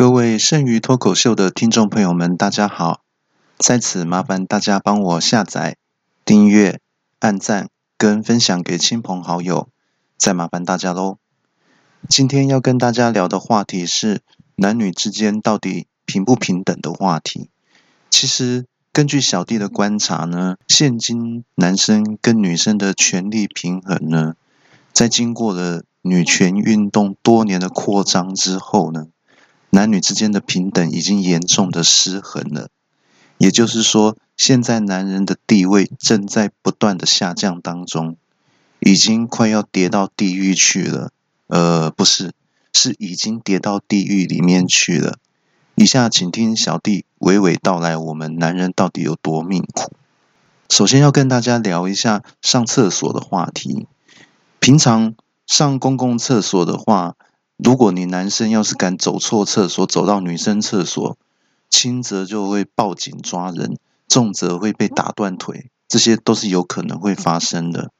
各位剩余脱口秀的听众朋友们，大家好！在此麻烦大家帮我下载、订阅、按赞跟分享给亲朋好友，再麻烦大家喽。今天要跟大家聊的话题是男女之间到底平不平等的话题。其实根据小弟的观察呢，现今男生跟女生的权力平衡呢，在经过了女权运动多年的扩张之后呢。男女之间的平等已经严重的失衡了，也就是说，现在男人的地位正在不断的下降当中，已经快要跌到地狱去了。呃，不是，是已经跌到地狱里面去了。以下请听小弟娓娓道来，我们男人到底有多命苦。首先要跟大家聊一下上厕所的话题。平常上公共厕所的话，如果你男生要是敢走错厕所，走到女生厕所，轻则就会报警抓人，重则会被打断腿，这些都是有可能会发生的。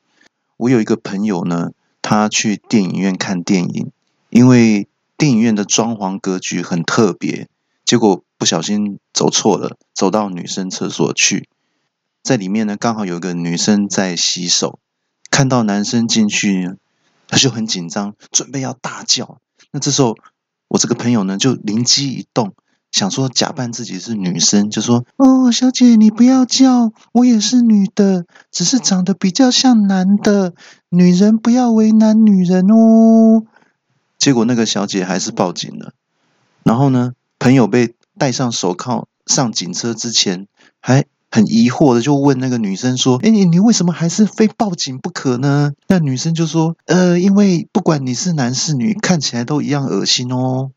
我有一个朋友呢，他去电影院看电影，因为电影院的装潢格局很特别，结果不小心走错了，走到女生厕所去，在里面呢刚好有个女生在洗手，看到男生进去，他就很紧张，准备要大叫。那这时候，我这个朋友呢就灵机一动，想说假扮自己是女生，就说：“哦，小姐，你不要叫，我也是女的，只是长得比较像男的，女人不要为难女人哦。”结果那个小姐还是报警了。然后呢，朋友被戴上手铐上警车之前，还。很疑惑的就问那个女生说：“哎，你你为什么还是非报警不可呢？”那女生就说：“呃，因为不管你是男是女，看起来都一样恶心哦。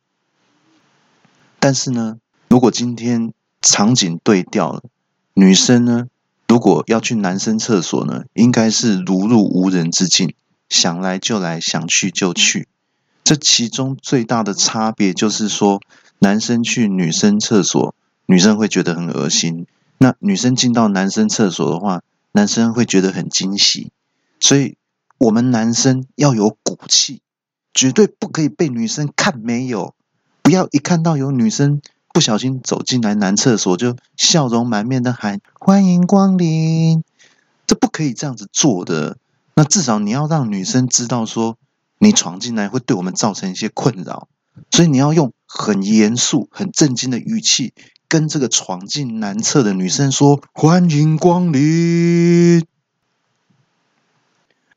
但是呢，如果今天场景对调了，女生呢，如果要去男生厕所呢，应该是如入无人之境，想来就来，想去就去。这其中最大的差别就是说，男生去女生厕所，女生会觉得很恶心。”那女生进到男生厕所的话，男生会觉得很惊喜，所以我们男生要有骨气，绝对不可以被女生看没有，不要一看到有女生不小心走进来男厕所就笑容满面的喊欢迎光临，这不可以这样子做的。那至少你要让女生知道说你闯进来会对我们造成一些困扰，所以你要用很严肃、很震惊的语气。跟这个闯进男厕的女生说：“欢迎光临。”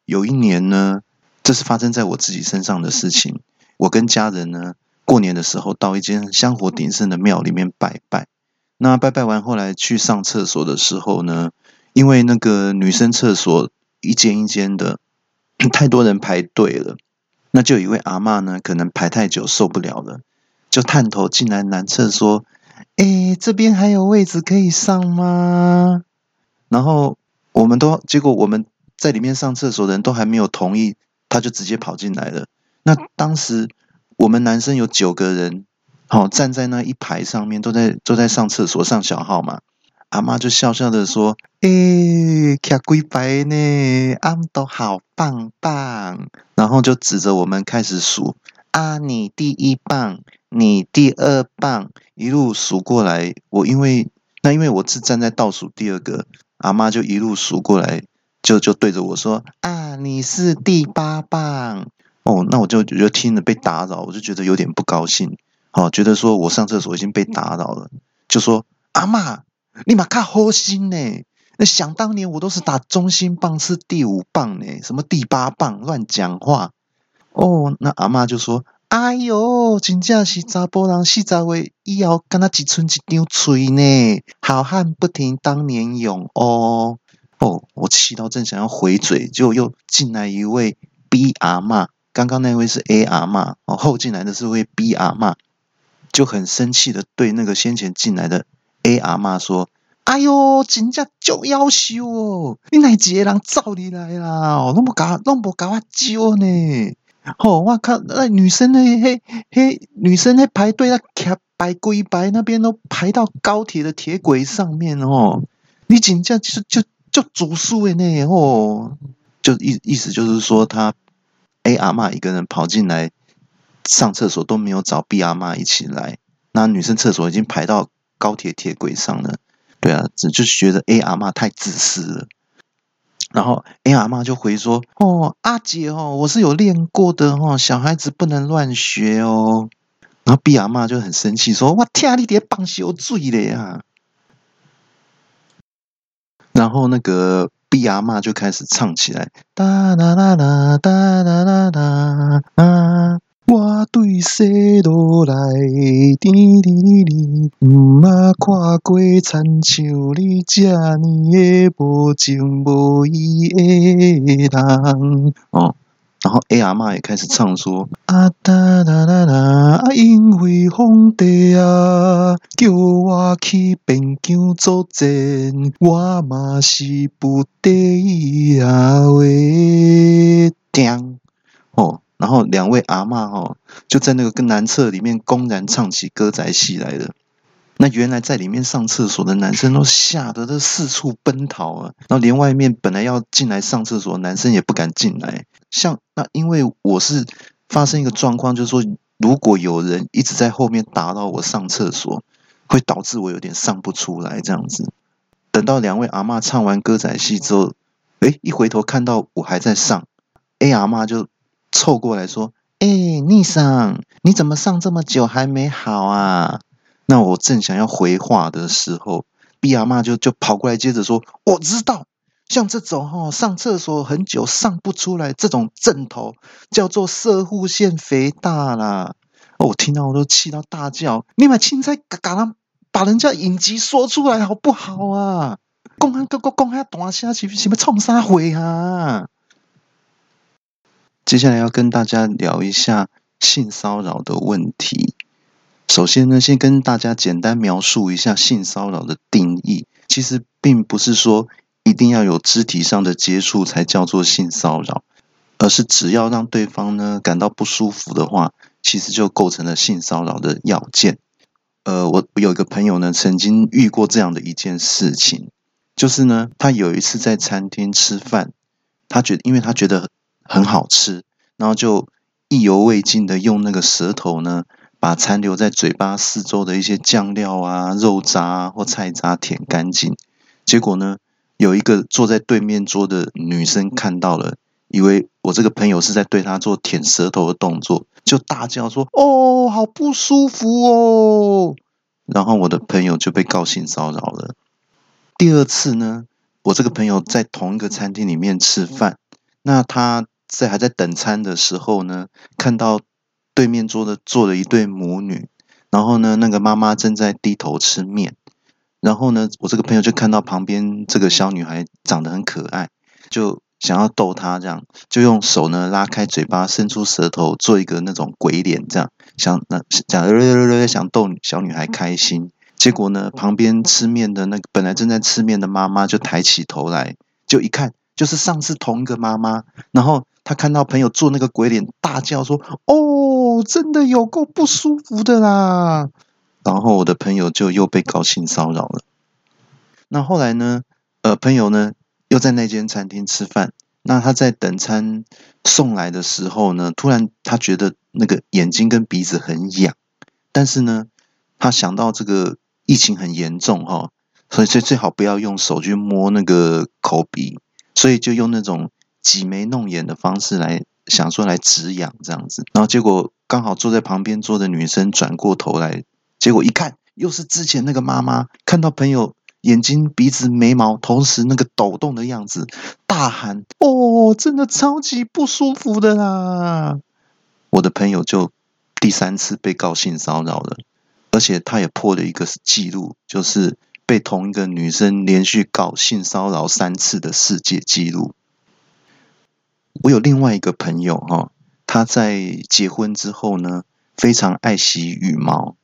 有一年呢，这是发生在我自己身上的事情。我跟家人呢，过年的时候到一间香火鼎盛的庙里面拜拜。那拜拜完，后来去上厕所的时候呢，因为那个女生厕所一间一间的，太多人排队了。那就有一位阿嬷呢，可能排太久受不了了，就探头进来男厕说。哎，这边还有位置可以上吗？然后我们都结果我们在里面上厕所的人都还没有同意，他就直接跑进来了。那当时我们男生有九个人，好站在那一排上面，都在都在上厕所上小号嘛。阿妈就笑笑的说：“哎，卡龟白呢，阿们都好棒棒。”然后就指着我们开始数：“啊，你第一棒。”你第二棒一路数过来，我因为那因为我是站在倒数第二个，阿妈就一路数过来，就就对着我说啊，你是第八棒。哦，那我就我就听了被打扰，我就觉得有点不高兴，哦，觉得说我上厕所已经被打扰了，就说阿妈，你马看好心呢，那想当年我都是打中心棒是第五棒呢，什么第八棒乱讲话。哦，那阿妈就说。哎哟，真正是查甫人四十岁以后，敢若只剩一张嘴呢。好汉不提当年勇哦。哦，我气到正想要回嘴，就又进来一位 B 阿妈。刚刚那位是 A 阿妈，哦，后进来的是位 B 阿妈，就很生气的对那个先前进来的 A 阿妈说：“哎哟，真正就要羞哦！你哪几个人造你来啦？哦，拢无搞，拢无搞我招呢？”哦，我靠！那女生那嘿嘿，女生那排队那卡白龟白那边都排到高铁的铁轨上面哦。你紧张就就就主诉的呢哦，就意意思就是说，他 A 阿妈一个人跑进来上厕所都没有找 B 阿妈一起来那女生厕所已经排到高铁铁轨上了。对啊，只就觉得 A 阿妈太自私了。然后 A 阿妈就回说：“哦，阿姐哦，我是有练过的哦，小孩子不能乱学哦。”然后 B 阿妈就很生气说：“我天，你爹帮修罪了呀！”然后那个 B 阿妈就开始唱起来：“哒啦啦啦，哒啦啦啦啊！”我对谁过亲像你这呢的无情无义的人。哦，然后 A 阿妈也开始唱说：啊哒啦啦啦，因为皇帝啊，叫我去边疆作战，我嘛是不得已啊为定哦。然后两位阿嬷哦就在那个跟男厕里面公然唱起歌仔戏来了。那原来在里面上厕所的男生都吓得都四处奔逃啊，然后连外面本来要进来上厕所的男生也不敢进来。像那因为我是发生一个状况，就是说如果有人一直在后面打扰我上厕所，会导致我有点上不出来这样子。等到两位阿嬷唱完歌仔戏之后，诶，一回头看到我还在上，A 阿嬷就。凑过来说：“哎，逆桑，你怎么上这么久还没好啊？”那我正想要回话的时候，B 阿妈就就跑过来，接着说：“我知道，像这种哈上厕所很久上不出来这种症头，叫做射护腺肥大啦。”我听到我都气到大叫：“你买青菜嘎嘎把人家隐疾说出来好不好啊？公安哥哥公安大声是是要冲啥回啊？”接下来要跟大家聊一下性骚扰的问题。首先呢，先跟大家简单描述一下性骚扰的定义。其实并不是说一定要有肢体上的接触才叫做性骚扰，而是只要让对方呢感到不舒服的话，其实就构成了性骚扰的要件。呃，我有一个朋友呢，曾经遇过这样的一件事情，就是呢，他有一次在餐厅吃饭，他觉得，因为他觉得。很好吃，然后就意犹未尽的用那个舌头呢，把残留在嘴巴四周的一些酱料啊、肉渣或菜渣舔干净。结果呢，有一个坐在对面桌的女生看到了，以为我这个朋友是在对她做舔舌头的动作，就大叫说：“哦，好不舒服哦！”然后我的朋友就被告性骚扰了。第二次呢，我这个朋友在同一个餐厅里面吃饭，那他。在还在等餐的时候呢，看到对面桌的坐了一对母女，然后呢，那个妈妈正在低头吃面，然后呢，我这个朋友就看到旁边这个小女孩长得很可爱，就想要逗她，这样就用手呢拉开嘴巴，伸出舌头做一个那种鬼脸，这样想那想想逗小女孩开心。结果呢，旁边吃面的那个本来正在吃面的妈妈就抬起头来，就一看。就是上次同一个妈妈，然后她看到朋友做那个鬼脸，大叫说：“哦，我真的有够不舒服的啦！”然后我的朋友就又被高性骚扰了。那后来呢？呃，朋友呢又在那间餐厅吃饭，那他在等餐送来的时候呢，突然他觉得那个眼睛跟鼻子很痒，但是呢，他想到这个疫情很严重哈，所以最最好不要用手去摸那个口鼻。所以就用那种挤眉弄眼的方式来想说来止痒这样子，然后结果刚好坐在旁边坐的女生转过头来，结果一看又是之前那个妈妈，看到朋友眼睛、鼻子、眉毛同时那个抖动的样子，大喊：“哦，真的超级不舒服的啦！”我的朋友就第三次被告性骚扰了，而且他也破了一个记录，就是。被同一个女生连续告性骚扰三次的世界纪录。我有另外一个朋友哈，他在结婚之后呢，非常爱惜羽毛，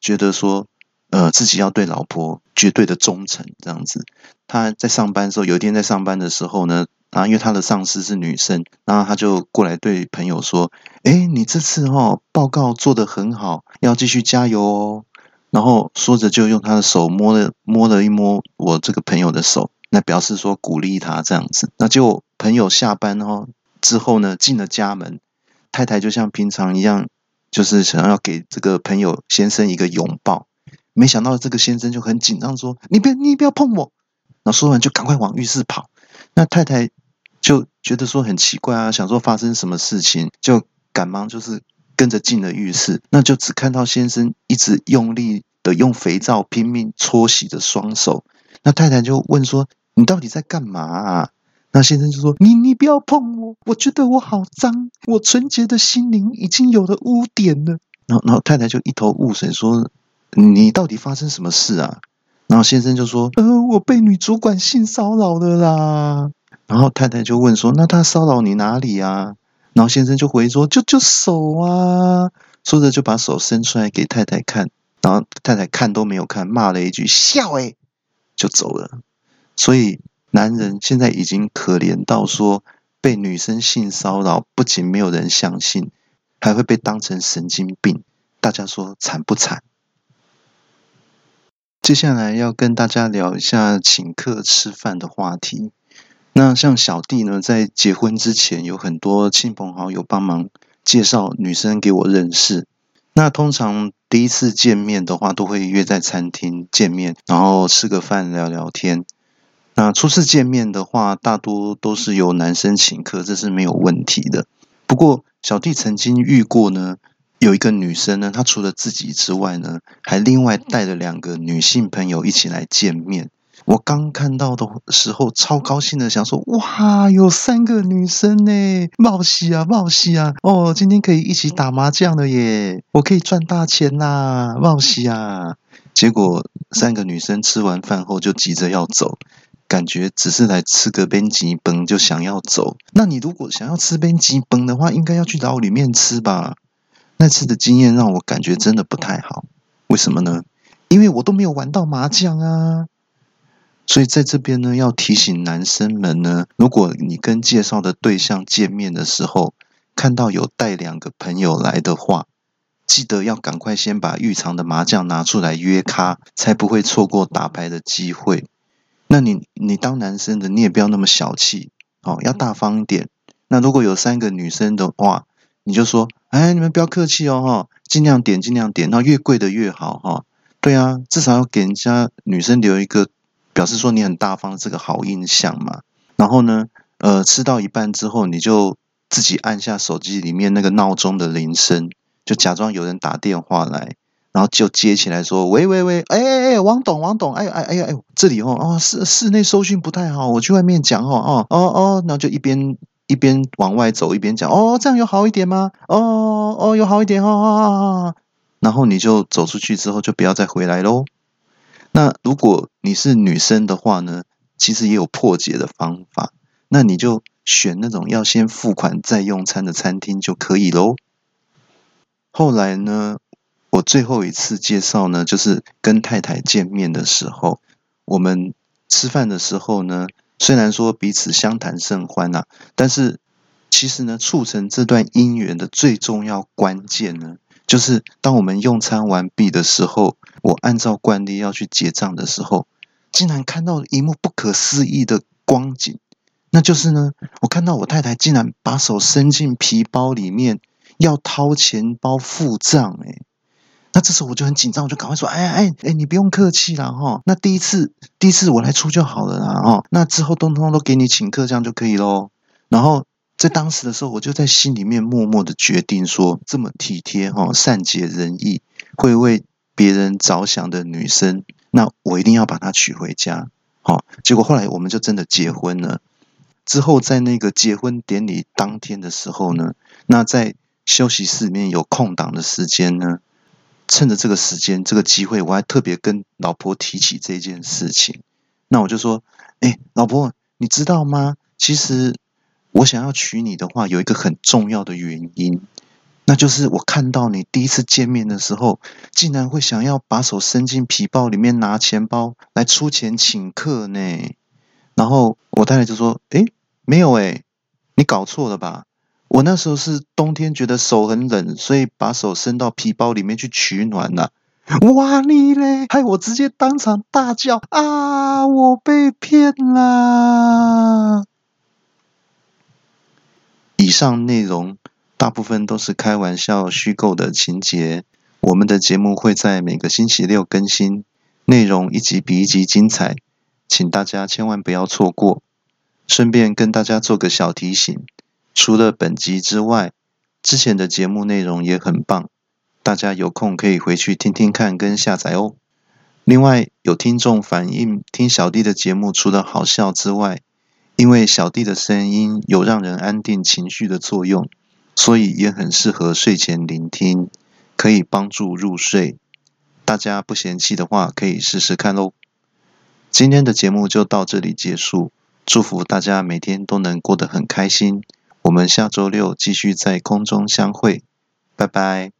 觉得说，呃，自己要对老婆绝对的忠诚这样子。他在上班的时候，有一天在上班的时候呢，啊，因为他的上司是女生，然后他就过来对朋友说：“哎，你这次哈报告做得很好，要继续加油哦。”然后说着，就用他的手摸了摸了一摸我这个朋友的手，那表示说鼓励他这样子。那就朋友下班哦之后呢，进了家门，太太就像平常一样就是想要给这个朋友先生一个拥抱。没想到这个先生就很紧张，说：“你别，你不要碰我。”然后说完就赶快往浴室跑。那太太就觉得说很奇怪啊，想说发生什么事情，就赶忙就是跟着进了浴室。那就只看到先生一直用力的用肥皂拼命搓洗着双手。那太太就问说：“你到底在干嘛？”啊？”那先生就说：“你你不要碰我，我觉得我好脏，我纯洁的心灵已经有了污点了。”然后，然后太太就一头雾水说。你到底发生什么事啊？然后先生就说：“呃，我被女主管性骚扰了啦。”然后太太就问说：“那他骚扰你哪里啊？”然后先生就回说：“就就手啊。”说着就把手伸出来给太太看，然后太太看都没有看，骂了一句“笑哎”，就走了。所以男人现在已经可怜到说，被女生性骚扰，不仅没有人相信，还会被当成神经病。大家说惨不惨？接下来要跟大家聊一下请客吃饭的话题。那像小弟呢，在结婚之前，有很多亲朋好友帮忙介绍女生给我认识。那通常第一次见面的话，都会约在餐厅见面，然后吃个饭聊聊天。那初次见面的话，大多都是由男生请客，这是没有问题的。不过小弟曾经遇过呢。有一个女生呢，她除了自己之外呢，还另外带了两个女性朋友一起来见面。我刚看到的时候，超高兴的，想说：哇，有三个女生呢，冒喜啊，冒喜啊！哦，今天可以一起打麻将了耶，我可以赚大钱啦，冒喜啊！结果三个女生吃完饭后就急着要走，感觉只是来吃个边吉崩就想要走。那你如果想要吃边吉崩的话，应该要去牢里面吃吧？那次的经验让我感觉真的不太好，为什么呢？因为我都没有玩到麻将啊，所以在这边呢，要提醒男生们呢，如果你跟介绍的对象见面的时候，看到有带两个朋友来的话，记得要赶快先把预藏的麻将拿出来约咖，才不会错过打牌的机会。那你你当男生的，你也不要那么小气哦，要大方一点。那如果有三个女生的话，你就说，哎，你们不要客气哦，哈，尽量点，尽量点，那越贵的越好，哈，对啊，至少要给人家女生留一个表示说你很大方这个好印象嘛。然后呢，呃，吃到一半之后，你就自己按下手机里面那个闹钟的铃声，就假装有人打电话来，然后就接起来说，喂喂喂，哎哎哎，王董王董，哎哎哎呀哎，这里哦哦室室内收讯不太好，我去外面讲哦哦哦哦，然后就一边。一边往外走一边讲哦，这样有好一点吗？哦哦，有好一点哦。然后你就走出去之后就不要再回来喽。那如果你是女生的话呢，其实也有破解的方法。那你就选那种要先付款再用餐的餐厅就可以喽。后来呢，我最后一次介绍呢，就是跟太太见面的时候，我们吃饭的时候呢。虽然说彼此相谈甚欢呐，但是其实呢，促成这段姻缘的最重要关键呢，就是当我们用餐完毕的时候，我按照惯例要去结账的时候，竟然看到一幕不可思议的光景，那就是呢，我看到我太太竟然把手伸进皮包里面要掏钱包付账，哎。那这时候我就很紧张，我就赶快说：“哎哎哎，你不用客气啦，哈。那第一次，第一次我来出就好了啦，哈。那之后通通都给你请客，这样就可以喽。然后在当时的时候，我就在心里面默默的决定说：这么体贴，哈，善解人意，会为别人着想的女生，那我一定要把她娶回家。好，结果后来我们就真的结婚了。之后在那个结婚典礼当天的时候呢，那在休息室里面有空档的时间呢。”趁着这个时间、这个机会，我还特别跟老婆提起这件事情。那我就说：“哎，老婆，你知道吗？其实我想要娶你的话，有一个很重要的原因，那就是我看到你第一次见面的时候，竟然会想要把手伸进皮包里面拿钱包来出钱请客呢。”然后我太太就说：“哎，没有哎，你搞错了吧？”我那时候是冬天，觉得手很冷，所以把手伸到皮包里面去取暖了。哇你嘞！害我直接当场大叫啊！我被骗啦！以上内容大部分都是开玩笑、虚构的情节。我们的节目会在每个星期六更新，内容一集比一集精彩，请大家千万不要错过。顺便跟大家做个小提醒，除了本集之外，之前的节目内容也很棒，大家有空可以回去听听看跟下载哦。另外，有听众反映听小弟的节目，除了好笑之外，因为小弟的声音有让人安定情绪的作用，所以也很适合睡前聆听，可以帮助入睡。大家不嫌弃的话，可以试试看喽。今天的节目就到这里结束。祝福大家每天都能过得很开心。我们下周六继续在空中相会，拜拜。